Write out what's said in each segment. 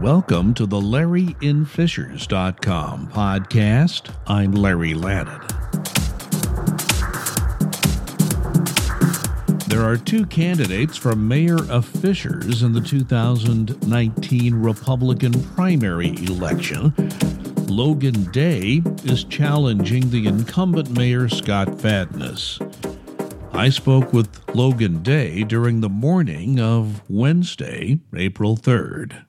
welcome to the LarryInFishers.com podcast. I'm Larry Lannan. There are two candidates for mayor of Fishers in the 2019 Republican primary election. Logan Day is challenging the incumbent mayor Scott Fadness. I spoke with Logan Day during the morning of Wednesday, April 3rd.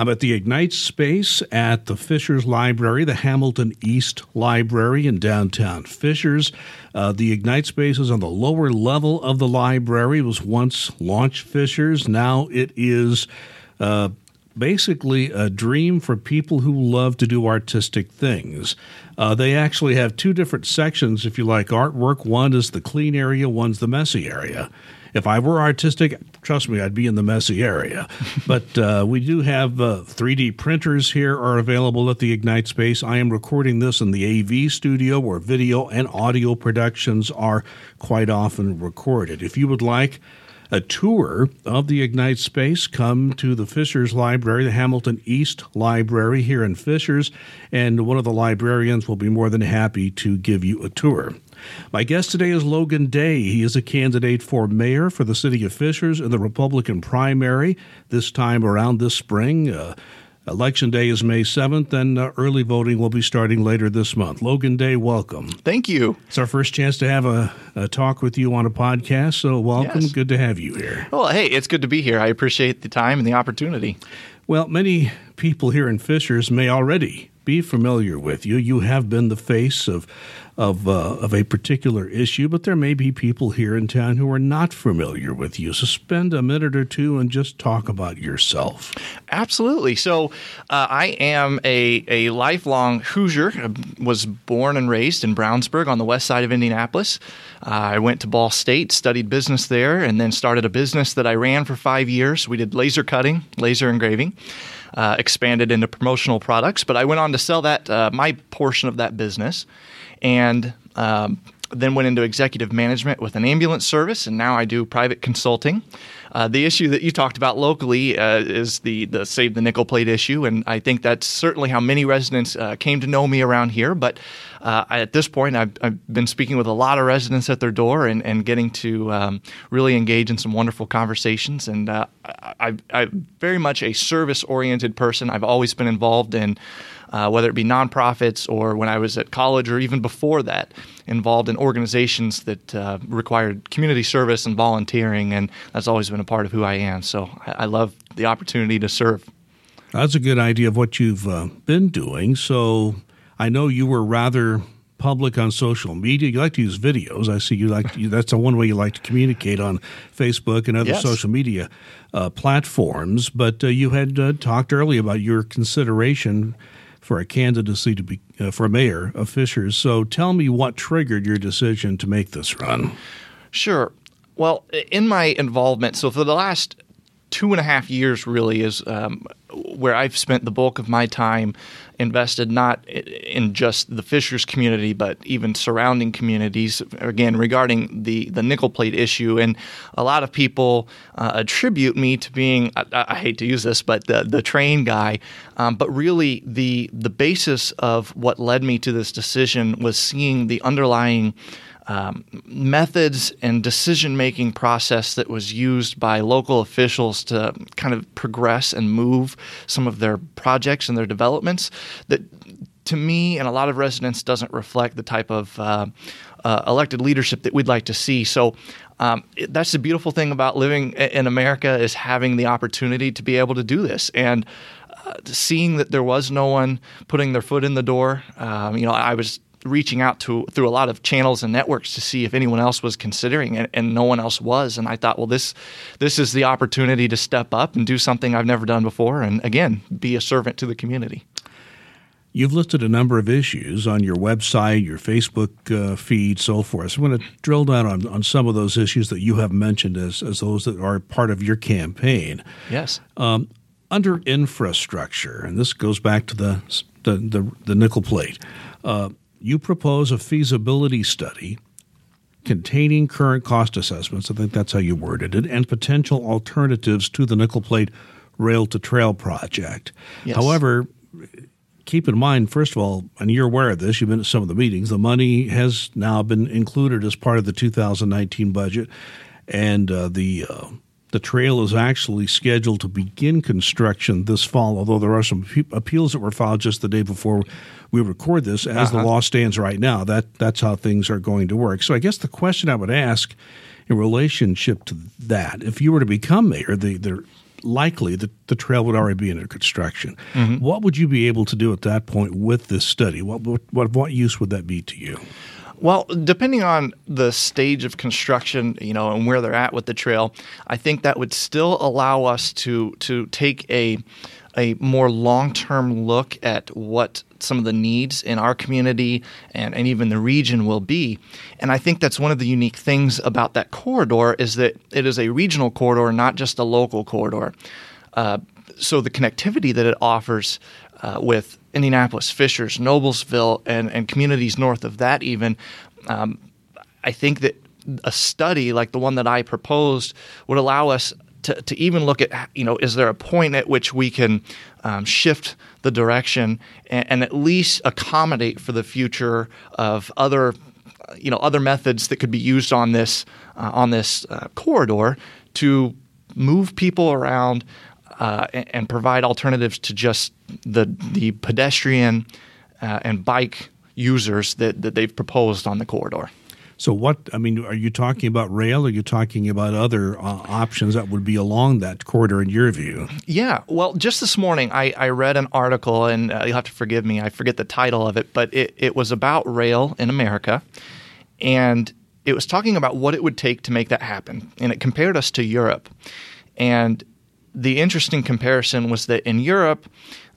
I'm at the Ignite space at the Fishers Library, the Hamilton East Library in downtown Fishers. Uh, the Ignite space is on the lower level of the library. It was once Launch Fishers. Now it is uh, basically a dream for people who love to do artistic things. Uh, they actually have two different sections if you like artwork. One is the clean area, one's the messy area. If I were artistic, trust me, I'd be in the messy area. but uh, we do have uh, 3D printers here are available at the Ignite space. I am recording this in the AV studio where video and audio productions are quite often recorded. If you would like a tour of the Ignite space, come to the Fishers Library, the Hamilton East Library here in Fishers, and one of the librarians will be more than happy to give you a tour. My guest today is Logan Day. He is a candidate for mayor for the city of Fishers in the Republican primary this time around this spring. Uh, Election day is May 7th, and uh, early voting will be starting later this month. Logan Day, welcome. Thank you. It's our first chance to have a, a talk with you on a podcast, so welcome. Yes. Good to have you here. Well, hey, it's good to be here. I appreciate the time and the opportunity. Well, many people here in Fishers may already be familiar with you. You have been the face of of uh, of a particular issue, but there may be people here in town who are not familiar with you. So spend a minute or two and just talk about yourself. Absolutely. So uh, I am a a lifelong Hoosier. I was born and raised in Brownsburg on the west side of Indianapolis. Uh, I went to Ball State, studied business there, and then started a business that I ran for five years. We did laser cutting, laser engraving. Uh, expanded into promotional products, but I went on to sell that uh, my portion of that business, and um, then went into executive management with an ambulance service, and now I do private consulting. Uh, the issue that you talked about locally uh, is the the save the nickel plate issue, and I think that's certainly how many residents uh, came to know me around here. But uh, at this point, I've, I've, been speaking with a lot of residents at their door and, and getting to um, really engage in some wonderful conversations. And uh, I, I'm very much a service oriented person. I've always been involved in uh, whether it be nonprofits or when I was at college or even before that, involved in organizations that uh, required community service and volunteering, and that's always been a part of who I am. So I, I love the opportunity to serve. That's a good idea of what you've uh, been doing. So I know you were rather public on social media. You like to use videos. I see you like to, that's a one way you like to communicate on Facebook and other yes. social media uh, platforms. But uh, you had uh, talked earlier about your consideration for a candidacy to be uh, for mayor of Fishers. So tell me what triggered your decision to make this run. Sure. Well, in my involvement, so for the last two and a half years, really is um, where I've spent the bulk of my time invested not in just the Fishers community, but even surrounding communities. Again, regarding the the nickel plate issue, and a lot of people uh, attribute me to being I, I, hate to use this, but the the train guy. Um, but really, the the basis of what led me to this decision was seeing the underlying um, methods and decision making process that was used by local officials to kind of progress and move some of their projects and their developments that to me and a lot of residents doesn't reflect the type of uh, uh, elected leadership that we'd like to see. So um, it, that's the beautiful thing about living in America is having the opportunity to be able to do this and. Uh, seeing that there was no one putting their foot in the door, um, you know, I was reaching out to through a lot of channels and networks to see if anyone else was considering it, and no one else was. And I thought, well, this this is the opportunity to step up and do something I've never done before, and again, be a servant to the community. You've listed a number of issues on your website, your Facebook uh, feed, so forth. So I'm going to drill down on, on some of those issues that you have mentioned as, as those that are part of your campaign. Yes. Um, under infrastructure, and this goes back to the the, the, the nickel plate. Uh, you propose a feasibility study containing current cost assessments, I think that's how you worded it, and potential alternatives to the nickel plate rail to trail project. Yes. However, keep in mind, first of all, and you're aware of this, you've been at some of the meetings, the money has now been included as part of the 2019 budget, and uh, the uh, the trail is actually scheduled to begin construction this fall, although there are some appeals that were filed just the day before we record this. As uh-huh. the law stands right now, that that's how things are going to work. So I guess the question I would ask in relationship to that, if you were to become mayor, the, the likely that the trail would already be under construction. Mm-hmm. What would you be able to do at that point with this study? What, what, what use would that be to you? Well, depending on the stage of construction, you know, and where they're at with the trail, I think that would still allow us to to take a a more long term look at what some of the needs in our community and, and even the region will be. And I think that's one of the unique things about that corridor is that it is a regional corridor, not just a local corridor. Uh, so the connectivity that it offers uh, with Indianapolis, Fishers, Noblesville, and, and communities north of that, even, um, I think that a study like the one that I proposed would allow us to, to even look at, you know, is there a point at which we can um, shift the direction and, and, at least accommodate for the future of other, you know, other methods that could be used on this uh, on this uh, corridor to move people around uh, and, and, provide alternatives to just the the pedestrian uh, and bike users that, that they've proposed on the corridor. So, what I mean, are you talking about rail? Or are you talking about other uh, options that would be along that corridor in your view? Yeah. Well, just this morning, I, I read an article, and uh, you'll have to forgive me, I forget the title of it, but it, it was about rail in America, and it was talking about what it would take to make that happen, and it compared us to Europe, and the interesting comparison was that in Europe,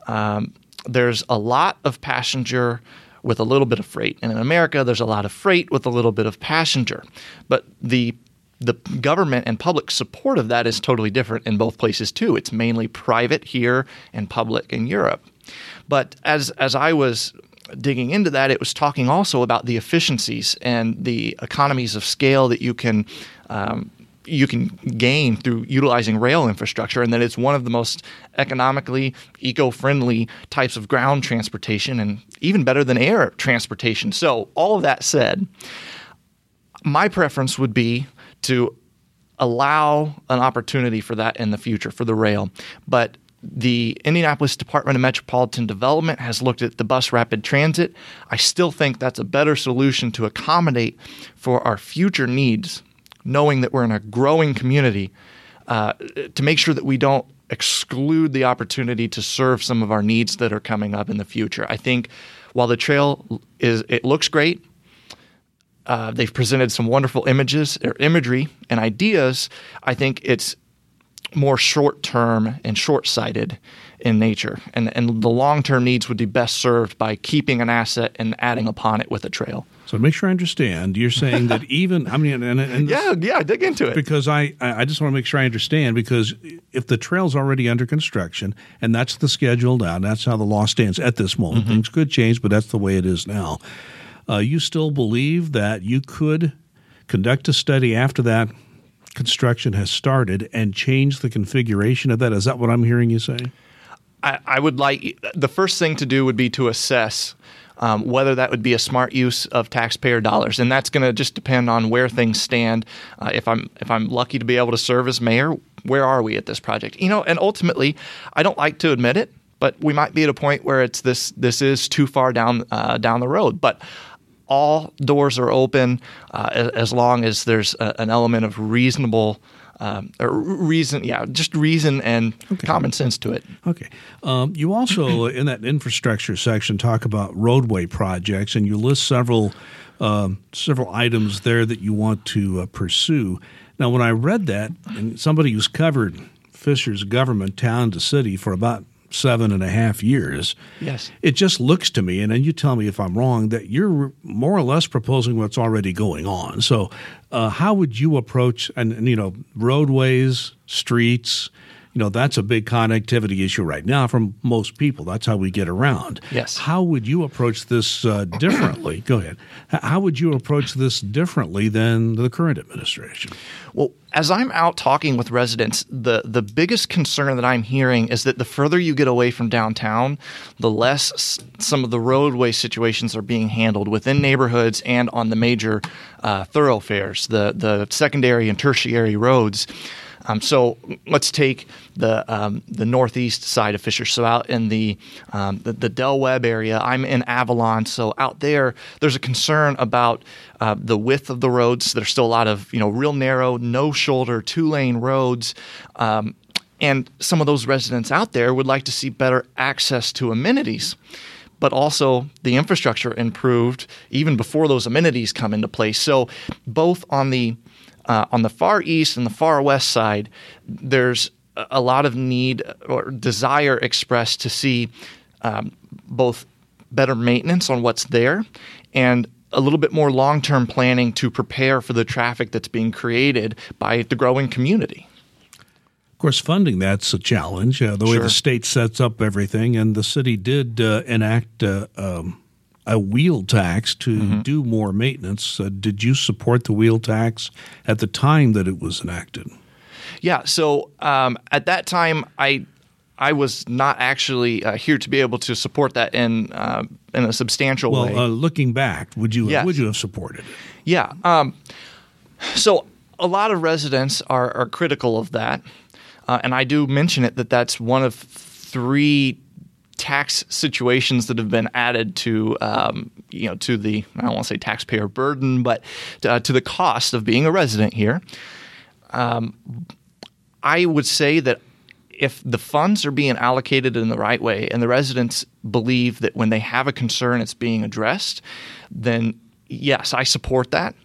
um, there's a lot of passenger with a little bit of freight. And in America, there's a lot of freight with a little bit of passenger. But the the government and public support of that is totally different in both places too. It's mainly private here and public in Europe. But as as I was digging into that, it was talking also about the efficiencies and the economies of scale that you can um, you can gain through utilizing rail infrastructure, and that it's one of the most economically eco friendly types of ground transportation, and even better than air transportation. So, all of that said, my preference would be to allow an opportunity for that in the future for the rail. But the Indianapolis Department of Metropolitan Development has looked at the bus rapid transit. I still think that's a better solution to accommodate for our future needs knowing that we're in a growing community, uh, to make sure that we don't exclude the opportunity to serve some of our needs that are coming up in the future. I think while the trail is it looks great, uh, they've presented some wonderful images or imagery and ideas. I think it's more short term and short sighted in nature, and and the long term needs would be best served by keeping an asset and adding upon it with a trail. So to make sure I understand, you're saying that even I mean, and, and yeah, yeah, dig into it because I I just want to make sure I understand because if the trail's already under construction and that's the schedule now, that's how the law stands at this moment. Mm-hmm. Things could change, but that's the way it is now. Uh, you still believe that you could conduct a study after that construction has started and change the configuration of that? Is that what I'm hearing you say? I, I would like the first thing to do would be to assess um, whether that would be a smart use of taxpayer dollars, and that's going to just depend on where things stand. Uh, if I'm if I'm lucky to be able to serve as mayor, where are we at this project? You know, and ultimately, I don't like to admit it, but we might be at a point where it's this this is too far down uh, down the road. But all doors are open uh, as, long as there's a, an element of reasonable um, reason, yeah, just reason and okay. common sense to it. Okay. Um, you also, in that infrastructure section, talk about roadway projects, and you list several um, several items there that you want to uh, pursue. Now, when I read that, and somebody who's covered Fishers government town to city for about seven and a half years. Yes. It just looks to me, and then you tell me if I'm wrong, that you're more or less proposing what's already going on. So, uh, how would you approach, and, and, you know, roadways, streets, you know that's a big connectivity issue right now from most people. That's how we get around. Yes. How would you approach this uh, differently? Go ahead. How would you approach this differently than the current administration? Well, as I'm out talking with residents, the the biggest concern that I'm hearing is that the further you get away from downtown, the less some of the roadway situations are being handled within neighborhoods and on the major uh, thoroughfares, the the secondary and tertiary roads. Um, so let's take the um, the northeast side of Fisher. So out in the, um, the, the Del Webb area, I'm in Avalon. So out there, there's a concern about uh, the width of the roads. There's still a lot of you know real narrow, no shoulder, two lane roads. Um, and some of those residents out there would like to see better access to amenities but also the infrastructure improved even before those amenities come into place. So, both on the uh, on the far east and the far west side, there's a lot of need or desire expressed to see um, both better maintenance on what's there and a little bit more long term planning to prepare for the traffic that's being created by the growing community. Of course, funding that's a challenge. Uh, the way the state sets up everything, and the city did uh, enact uh, um, a wheel tax to mm-hmm. do more maintenance. Uh, did you support the wheel tax at the time that it was enacted? Yeah. So um, at that time, I I was not actually uh, here to be able to support that in uh, in a substantial well, way. Well, uh, looking back, would you yes. would you have supported it? Yeah. Um, so a lot of residents are, are critical of that, uh, and I do mention it that that's one of three tax situations that have been added to um, you know to the I don't want to say taxpayer burden, but to, uh, to the cost of being a resident here. Um, I would say that if the funds are being allocated in the right way and the residents believe that when they have a concern it's being addressed, then yes, I support that.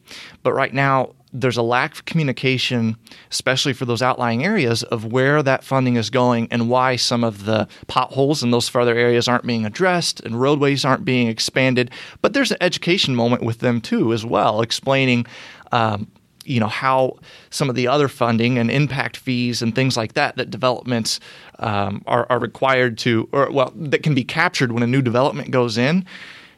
But right now, there's a lack of communication, especially for those outlying areas, of where that funding is going and why some of the potholes in those further areas aren't being addressed and roadways aren't being expanded. But there's an education moment with them too, as well, explaining. Um, you know how some of the other funding and impact fees and things like that that developments um, are, are required to or well that can be captured when a new development goes in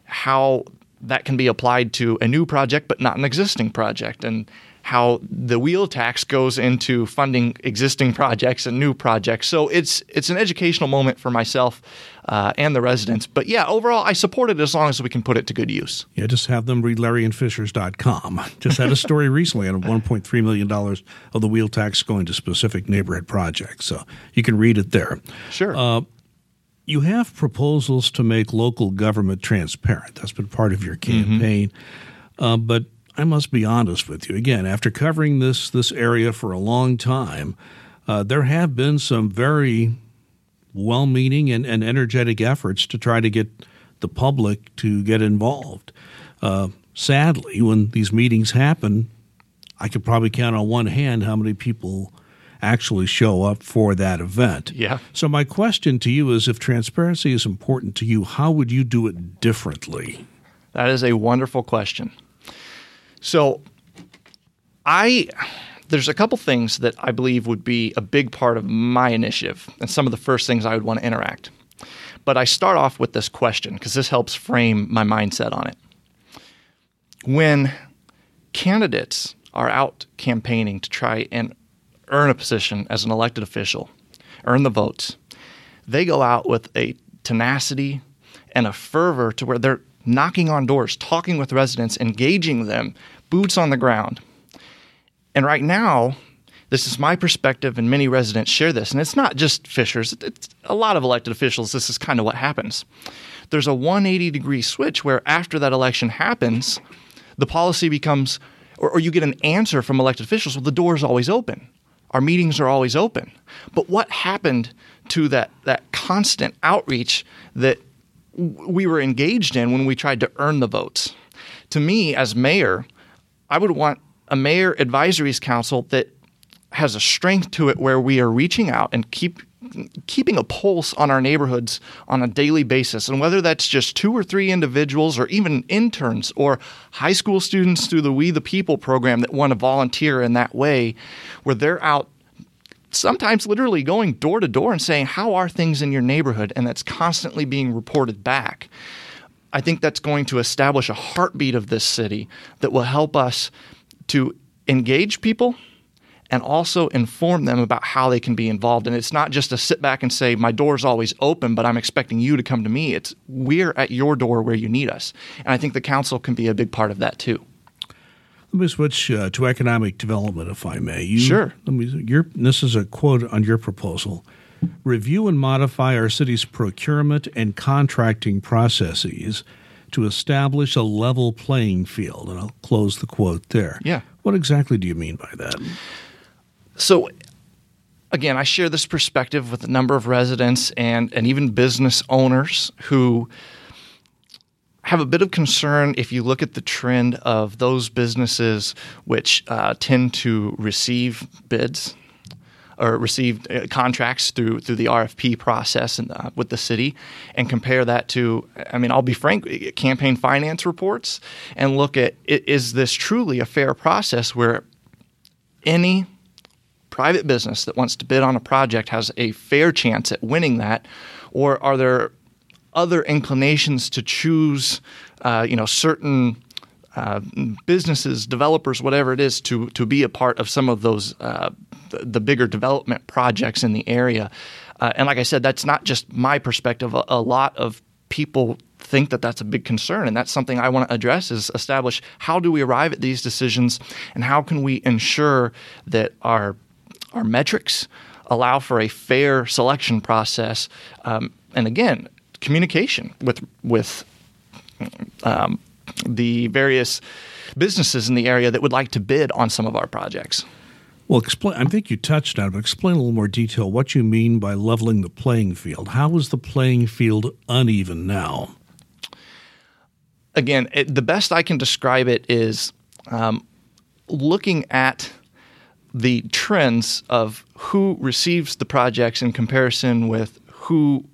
how that can be applied to a new project but not an existing project and how the wheel tax goes into funding existing projects and new projects. So it's it's an educational moment for myself uh, and the residents. But yeah, overall, I support it as long as we can put it to good use. Yeah, just have them read LarryInFishers.com. Just had a story recently on $1.3 million of the wheel tax going to specific neighborhood projects. So you can read it there. Sure. Uh, you have proposals to make local government transparent. That's been part of your mm-hmm. campaign. Mm-hmm. Uh, but I must be honest with you. Again, after covering this this area for a long time, uh, there have been some very well-meaning and, and energetic efforts to try to get the public to get involved. Uh, sadly, when these meetings happen, I could probably count on one hand how many people actually show up for that event. Yeah. So my question to you is if transparency is important to you, how would you do it differently? That is a wonderful question. So I there's a couple things that I believe would be a big part of my initiative and some of the first things I would want to interact. But I start off with this question because this helps frame my mindset on it. When candidates are out campaigning to try and earn a position as an elected official, earn the votes, they go out with a tenacity and a fervor to where they're knocking on doors, talking with residents, engaging them, boots on the ground. And right now, this is my perspective, and many residents share this. And it's not just Fishers, it's a lot of elected officials. This is kind of what happens. There's a 180 degree switch where after that election happens, the policy becomes, or, or you get an answer from elected officials well, the door is always open. Our meetings are always open. But what happened to that, that constant outreach that we were engaged in when we tried to earn the votes? To me, as mayor, I would want a mayor advisories council that has a strength to it where we are reaching out and keep keeping a pulse on our neighborhoods on a daily basis and whether that's just two or three individuals or even interns or high school students through the we the people program that want to volunteer in that way where they're out sometimes literally going door to door and saying, How are things in your neighborhood? And that's constantly being reported back. I think that's going to establish a heartbeat of this city that will help us to engage people and also inform them about how they can be involved. And it's not just to sit back and say, my door's always open, but I'm expecting you to come to me. It's we're at your door where you need us. And I think the council can be a big part of that too. Let me switch uh, to economic development, if I may. You, sure. Let me. Your, this is a quote on your proposal. Review and modify our city's procurement and contracting processes to establish a level playing field. And I'll close the quote there. Yeah. What exactly do you mean by that? So, again, I share this perspective with a number of residents and, and even business owners who have a bit of concern if you look at the trend of those businesses which uh, tend to receive bids or receive uh, contracts through through the RFP process and, uh, with the city, and compare that to, I mean, I'll be frank, campaign finance reports, and look at is this truly a fair process where any private business that wants to bid on a project has a fair chance at winning that, or are there other inclinations to choose, uh, you know, certain uh, businesses, developers, whatever it is, to to be a part of some of those uh, the, the, bigger development projects in the area. Uh, and like I said, that's not just my perspective. A, a, lot of people think that that's a big concern, and that's something I want to address: is establish how do we arrive at these decisions, and how can we ensure that our our metrics allow for a fair selection process. Um, and again, communication with with um, the various businesses in the area that would like to bid on some of our projects. Well, explain. I think you touched on it, but explain a little more detail what you mean by leveling the playing field. How is the playing field uneven now? Again, it, the best I can describe it is um, looking at the trends of who receives the projects in comparison with who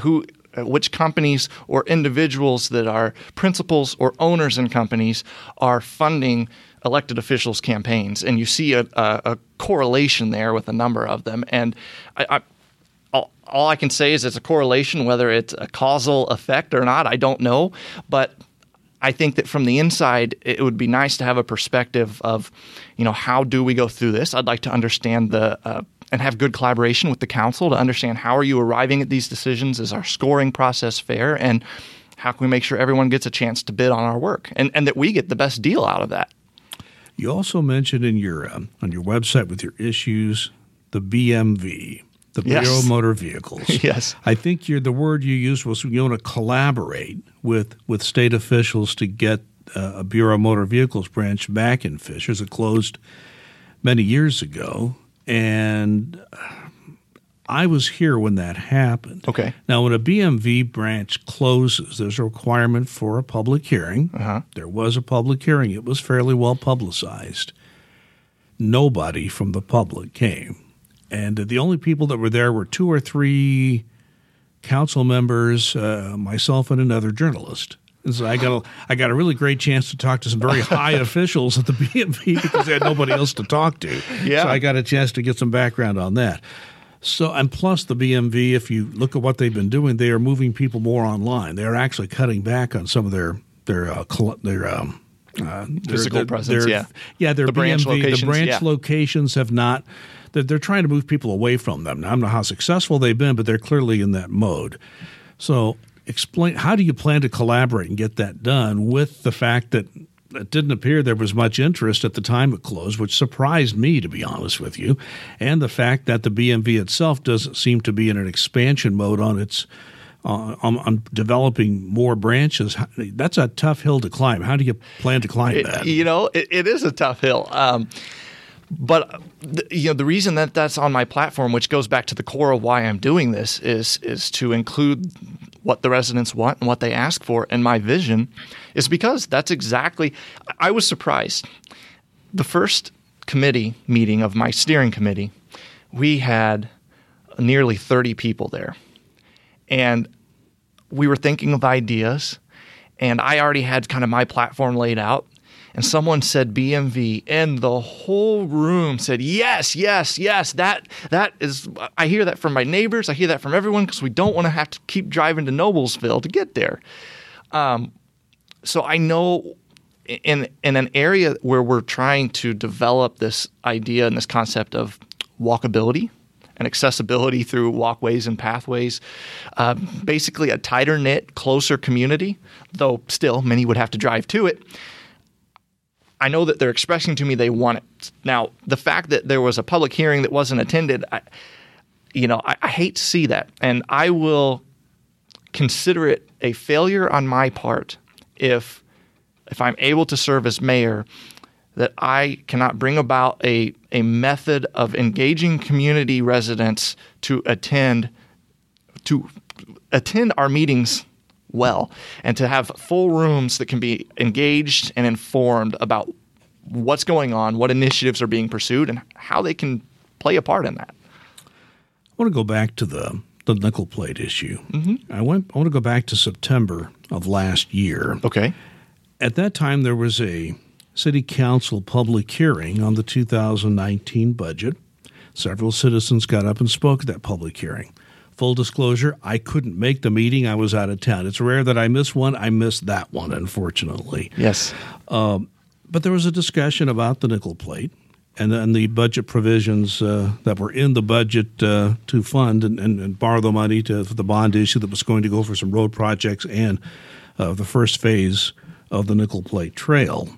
who which companies or individuals that are principals or owners in companies are funding elected officials' campaigns, and you see a, a, a correlation there with a number of them. And I, I, all, all I can say is it's a correlation, whether it's a causal effect or not, I don't know. But I think that from the inside, it would be nice to have a perspective of, you know, how do we go through this? I'd like to understand the uh, and have good collaboration with the council to understand how are you arriving at these decisions? Is our scoring process fair? And how can we make sure everyone gets a chance to bid on our work and, and that we get the best deal out of that? You also mentioned in your um, on your website with your issues the BMV, the yes. Bureau of Motor Vehicles. yes, I think the word you used was you want to collaborate with with state officials to get uh, a Bureau of Motor Vehicles branch back in Fishers. It closed many years ago, and I was here when that happened. Okay. Now, when a BMV branch closes, there's a requirement for a public hearing. Uh-huh. There was a public hearing. It was fairly well publicized. Nobody from the public came. And the only people that were there were two or three council members, uh, myself, and another journalist. And so I got a, I got a really great chance to talk to some very high officials at the BMV because they had nobody else to talk to. Yeah. So I got a chance to get some background on that. So and plus the BMV, if you look at what they've been doing, they are moving people more online. They are actually cutting back on some of their their uh, their um, uh, physical their, presence. Their, yeah, yeah. Their the BMV, branch locations, the branch yeah. locations have not. They're, they're trying to move people away from them. Now, I don't know how successful they've been, but they're clearly in that mode. So explain how do you plan to collaborate and get that done with the fact that it didn't appear there was much interest at the time it closed, which surprised me, to be honest with you, and the fact that the BMV itself doesn't seem to be in an expansion mode on its uh, on, on, developing more branches. That's a tough hill to climb. How do you plan to climb that? you know, it, it is a tough hill. Um, but you know the reason that that's on my platform, which goes back to the core of why I'm doing this, is is to include what the residents want and what they ask for. And my vision is because that's exactly. I was surprised. The first committee meeting of my steering committee, we had nearly 30 people there, and we were thinking of ideas. And I already had kind of my platform laid out and someone said BMV, and the whole room said, Yes, yes, yes. That that is I hear that from my neighbors, I hear that from everyone because we don't want to have to keep driving to Noblesville to get there. Um, so I know in in an area where we're trying to develop this idea and this concept of walkability and accessibility through walkways and pathways, uh, basically a tighter knit, closer community, though still many would have to drive to it. I know that they're expressing to me they want it. Now, the fact that there was a public hearing that wasn't attended, I, you know, I, I hate to see that, and I will consider it a failure on my part if if I'm able to serve as mayor that I cannot bring about a, a method of engaging community residents to attend to attend our meetings well and to have full rooms that can be engaged and informed about what's going on, what initiatives are being pursued, and how they can play a part in that. I want to go back to the the nickel plate issue. Mm-hmm. I went. I want to go back to September of last year. Okay. At that time, there was a City Council public hearing on the 2019 budget. Several citizens got up and spoke at that public hearing. Full disclosure, I couldn't make the meeting. I was out of town. It's rare that I miss one. I missed that one, unfortunately. Yes. Um, but there was a discussion about the nickel plate and then the budget provisions uh, that were in the budget uh, to fund and, and, and, borrow the money to for the bond issue that was going to go for some road projects and uh, the first phase of the nickel plate trail.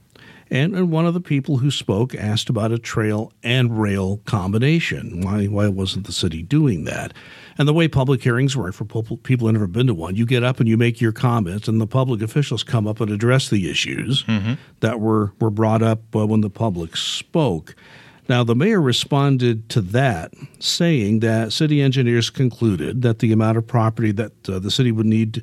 And, and one of the people who spoke asked about a trail and rail combination. Why, why wasn't the city doing that? And the way public hearings work for people who've never been to one, you get up and you make your comments, and the public officials come up and address the issues mm-hmm. that were, were brought up uh, when the public spoke. Now, the mayor responded to that, saying that city engineers concluded that the amount of property that uh, the city would need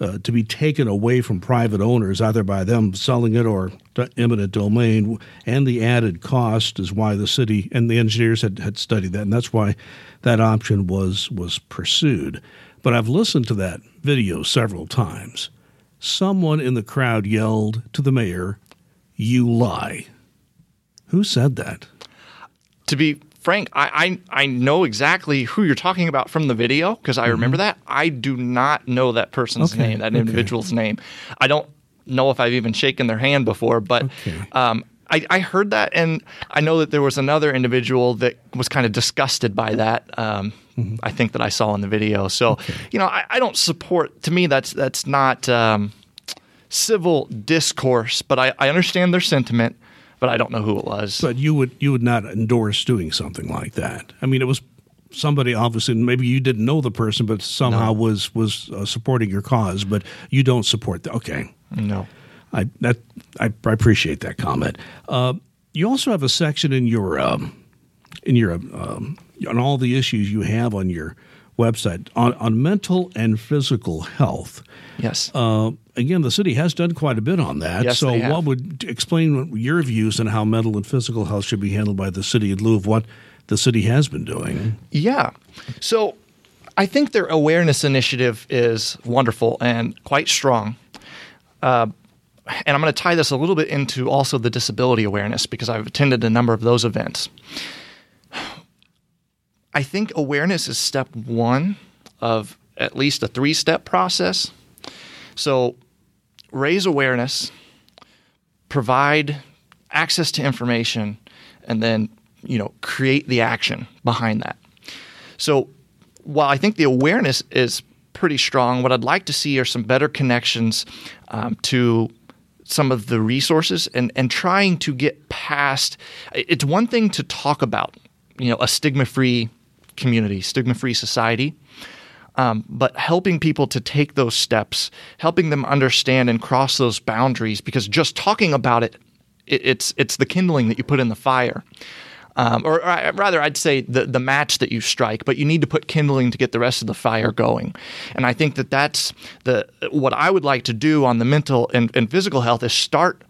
uh, to be taken away from private owners, either by them selling it or eminent domain, and the added cost is why the city and the engineers had, had studied that, and that's why that option was was pursued. But I've listened to that video several times. Someone in the crowd yelled to the mayor, "You lie." Who said that? To be Frank, I, I, I know exactly who you're talking about from the video because I mm-hmm. remember that. I do not know that person's okay. name, that okay. individual's name. I don't know if I've even shaken their hand before, but okay. um, I, I, heard that, and I know that there was another individual that was kind of disgusted by that. Um, mm-hmm. I think that I saw in the video. So, you know, I, I, don't support. To me, that's that's not um, civil discourse, but I, I understand their sentiment but I don't know who it was. But you would you would not endorse doing something like that. I mean, it was somebody obviously maybe you didn't know the person, but somehow no. was was uh, supporting your cause. But you don't support that. Okay, no. I that I, I appreciate that comment. Uh, you also have a section in your um, in your um, on all the issues you have on your website on, on mental and physical health. Yes. Uh, again, the city has done quite a bit on that. Yes, so, what would explain your views on how mental and physical health should be handled by the city in lieu of what the city has been doing? Yeah. So, I think their awareness initiative is wonderful and quite strong. Uh, and I'm going to tie this a little bit into also the disability awareness because I've attended a number of those events. I think awareness is step one of at least a three step process. So, raise awareness, provide access to information, and then you know create the action behind that. So, while I think the awareness is pretty strong, what I'd like to see are some better connections um, to some of the resources and and trying to get past. It's one thing to talk about you know a stigma free community, stigma free society. Um, but helping people to take those steps, helping them understand and cross those boundaries, because just talking about it, it it's it's the kindling that you put in the fire. Um, or, or, rather, I'd say the, the match that you strike, but you need to put kindling to get the rest of the fire going. And I think that that's the what I would like to do on the mental and, and physical health is start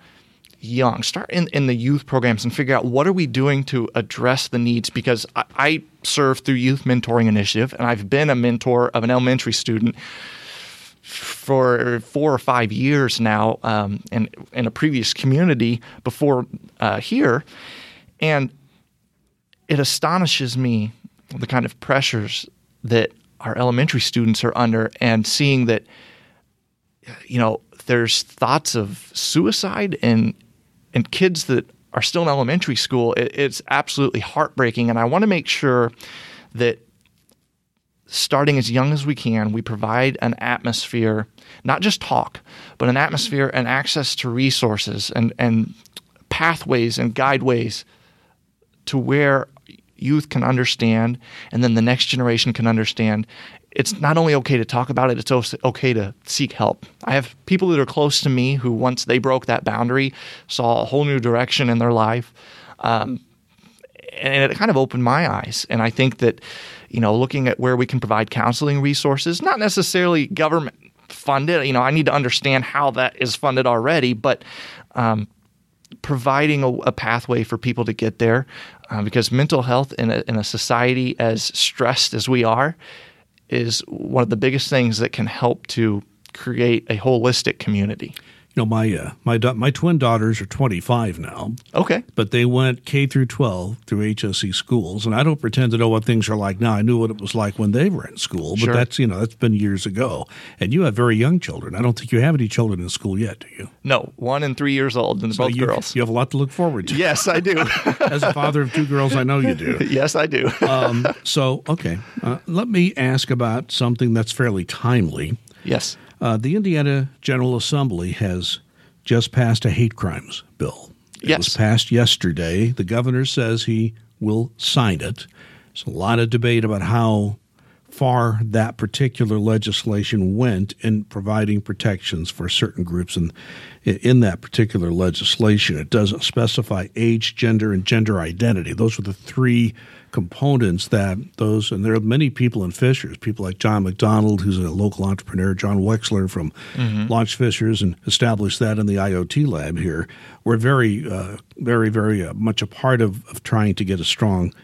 young, start in, in the youth programs and figure out what are we doing to address the needs. Because I, I serve through Youth Mentoring Initiative, and I've been a mentor of an elementary student for four or five years now um, in, in a previous community before uh, here. And it astonishes me the kind of pressures that our elementary students are under and seeing that, you know, there's thoughts of suicide and and kids that are still in elementary school. It, it's absolutely heartbreaking. And I want to make sure that starting as young as we can, we provide an atmosphere, not just talk, but an atmosphere and access to resources and, and pathways and guideways to where youth can understand and then the next generation can understand it's not only okay to talk about it, it's okay to seek help. I have people that are close to me who, once they broke that boundary, saw a whole new direction in their life. Um, and it kind of opened my eyes. And I think that, you know, looking at where we can provide counseling resources, not necessarily government funded, you know, I need to understand how that is funded already, but um, providing a, a, pathway for people to get there. Uh, because mental health in a, in a society as stressed as we are is one of the biggest things that can help to create a holistic community you know my uh, my my twin daughters are 25 now. Okay. But they went K through 12 through HSE schools and I don't pretend to know what things are like now. I knew what it was like when they were in school, but sure. that's, you know, that's been years ago. And you have very young children. I don't think you have any children in school yet, do you? No, 1 and 3 years old and so both you, girls. You have a lot to look forward to. Yes, I do. As a father of two girls, I know you do. yes, I do. um, so, okay. Uh, let me ask about something that's fairly timely. Yes. Uh, the Indiana General Assembly has just passed a hate crimes bill. It yes. was passed yesterday. The governor says he will sign it. There's a lot of debate about how far that particular legislation went in providing protections for certain groups in, in that particular legislation. It doesn't specify age, gender, and gender identity. Those are the three components that those, and there are many people in Fishers, people like John McDonald, who's a local entrepreneur, John Wechsler from mm-hmm. Launch Fishers, and established that in the IoT lab here. We're very, uh, very, very uh, much a part of, of trying to get a strong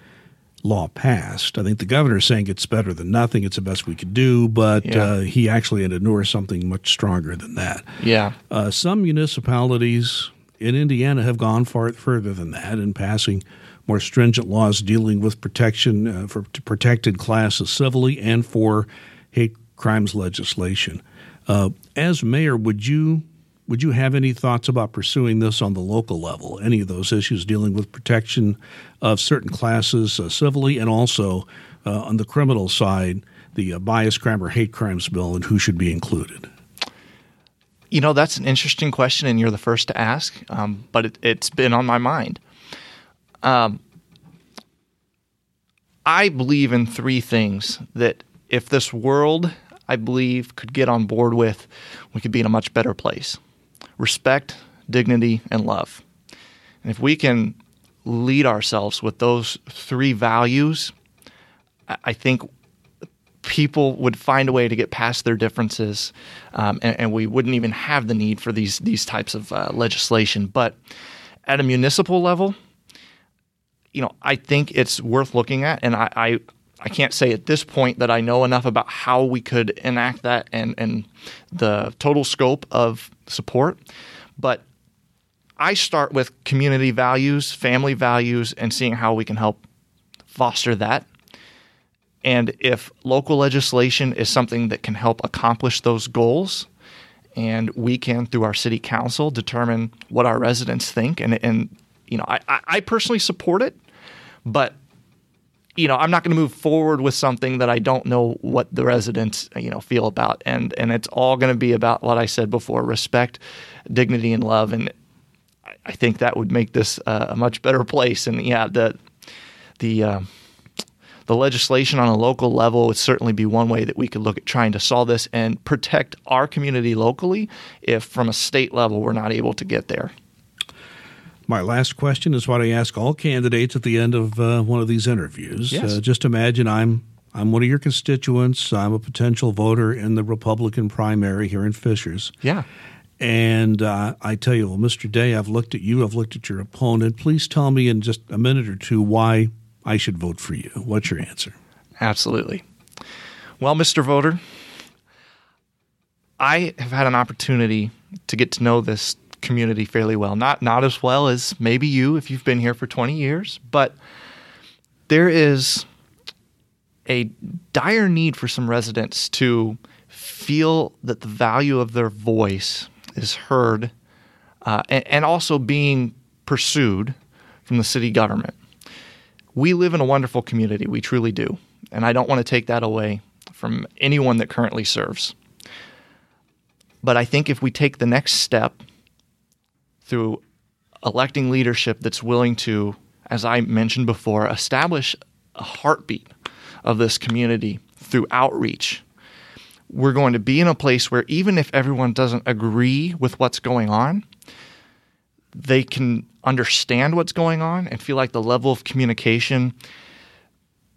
law passed. I think the governor is saying it's better than nothing. It's the best we could do, but yeah. uh, he actually endure something much stronger than that. Yeah. Uh, some municipalities in Indiana have gone far further than that in passing more stringent laws dealing with protection uh, for protected classes civilly and for hate crimes legislation. Uh, as mayor, would you would you have any thoughts about pursuing this on the local level? Any of those issues dealing with protection of certain classes uh, civilly, and also uh, on the criminal side, the uh, bias crime or hate crimes bill, and who should be included? You know, that's an interesting question, and you're the first to ask, um, but it, has been on my mind. Um, I believe in three things that if this world, I believe, could get on board with, we could be in a much better place respect, dignity, and love. And if we can lead ourselves with those three values, I think people would find a way to get past their differences, um, and, and, we wouldn't even have the need for these these types of uh, legislation. But at a municipal level, you know, I think it's worth looking at, and I, I, I can't say at this point that I know enough about how we could enact that and and the total scope of support, but I start with community values, family values, and seeing how we can help foster that. And if local legislation is something that can help accomplish those goals, and we can, through our city council, determine what our residents think, and, and you know, I, I personally support it, but you know, I'm not going to move forward with something that I don't know what the residents, you know, feel about, and and it's all going to be about what I said before: respect, dignity, and love. And I think that would make this uh, a much better place. And yeah, the the uh, the legislation on a local level would certainly be one way that we could look at trying to solve this and protect our community locally. If from a state level we're not able to get there. My last question is what I ask all candidates at the end of uh, one of these interviews. Yes. Uh, just imagine I'm I'm one of your constituents. I'm a potential voter in the Republican primary here in Fishers. Yeah. And uh, I tell you, well, Mr. Day, I've looked at you. I've looked at your opponent. Please tell me in just a minute or two why I should vote for you. What's your answer? Absolutely. Well, Mr. Voter, I have had an opportunity to get to know this community fairly well. Not not as well as maybe you if you've been here for 20 years, but there is a dire need for some residents to feel that the value of their voice is heard uh, and, and also being pursued from the city government. We live in a wonderful community, we truly do. And I don't want to take that away from anyone that currently serves. But I think if we take the next step through electing leadership that's willing to, as I mentioned before, establish a heartbeat of this community through outreach, we're going to be in a place where even if everyone doesn't agree with what's going on, they can understand what's going on and feel like the level of communication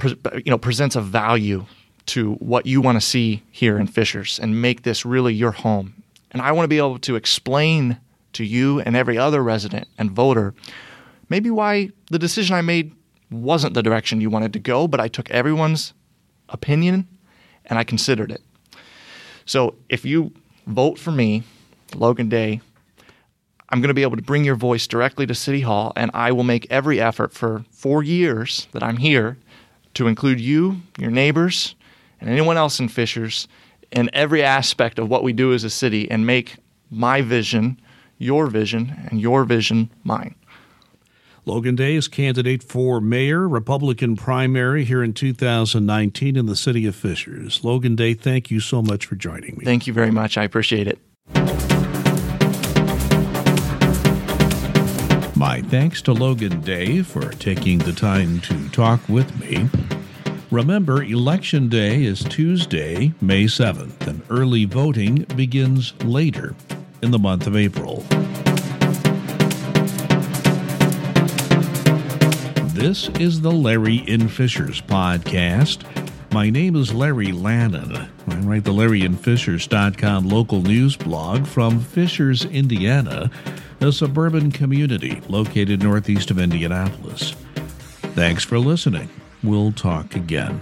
you know presents a value to what you want to see here in Fishers and make this really your home. And I want to be able to explain to you and every other resident and voter maybe why the decision I made wasn't the direction you wanted to go, but I took everyone's opinion and I considered it. So if you vote for me, Logan Day, I'm going to be able to bring your voice directly to City Hall, and I will make every effort for four years that I'm here to include you, your neighbors, and anyone else in Fishers in every aspect of what we do as a city and make my vision your vision and your vision mine. Logan Day is candidate for mayor, Republican primary here in 2019 in the city of Fishers. Logan Day, thank you so much for joining me. Thank you very much. I appreciate it. My thanks to Logan Day for taking the time to talk with me. Remember, Election Day is Tuesday, May 7th, and early voting begins later in the month of April. This is the Larry in Fishers podcast. My name is Larry Lannan. I write the LarryInFishers.com local news blog from Fishers, Indiana a suburban community located northeast of Indianapolis. Thanks for listening. We'll talk again.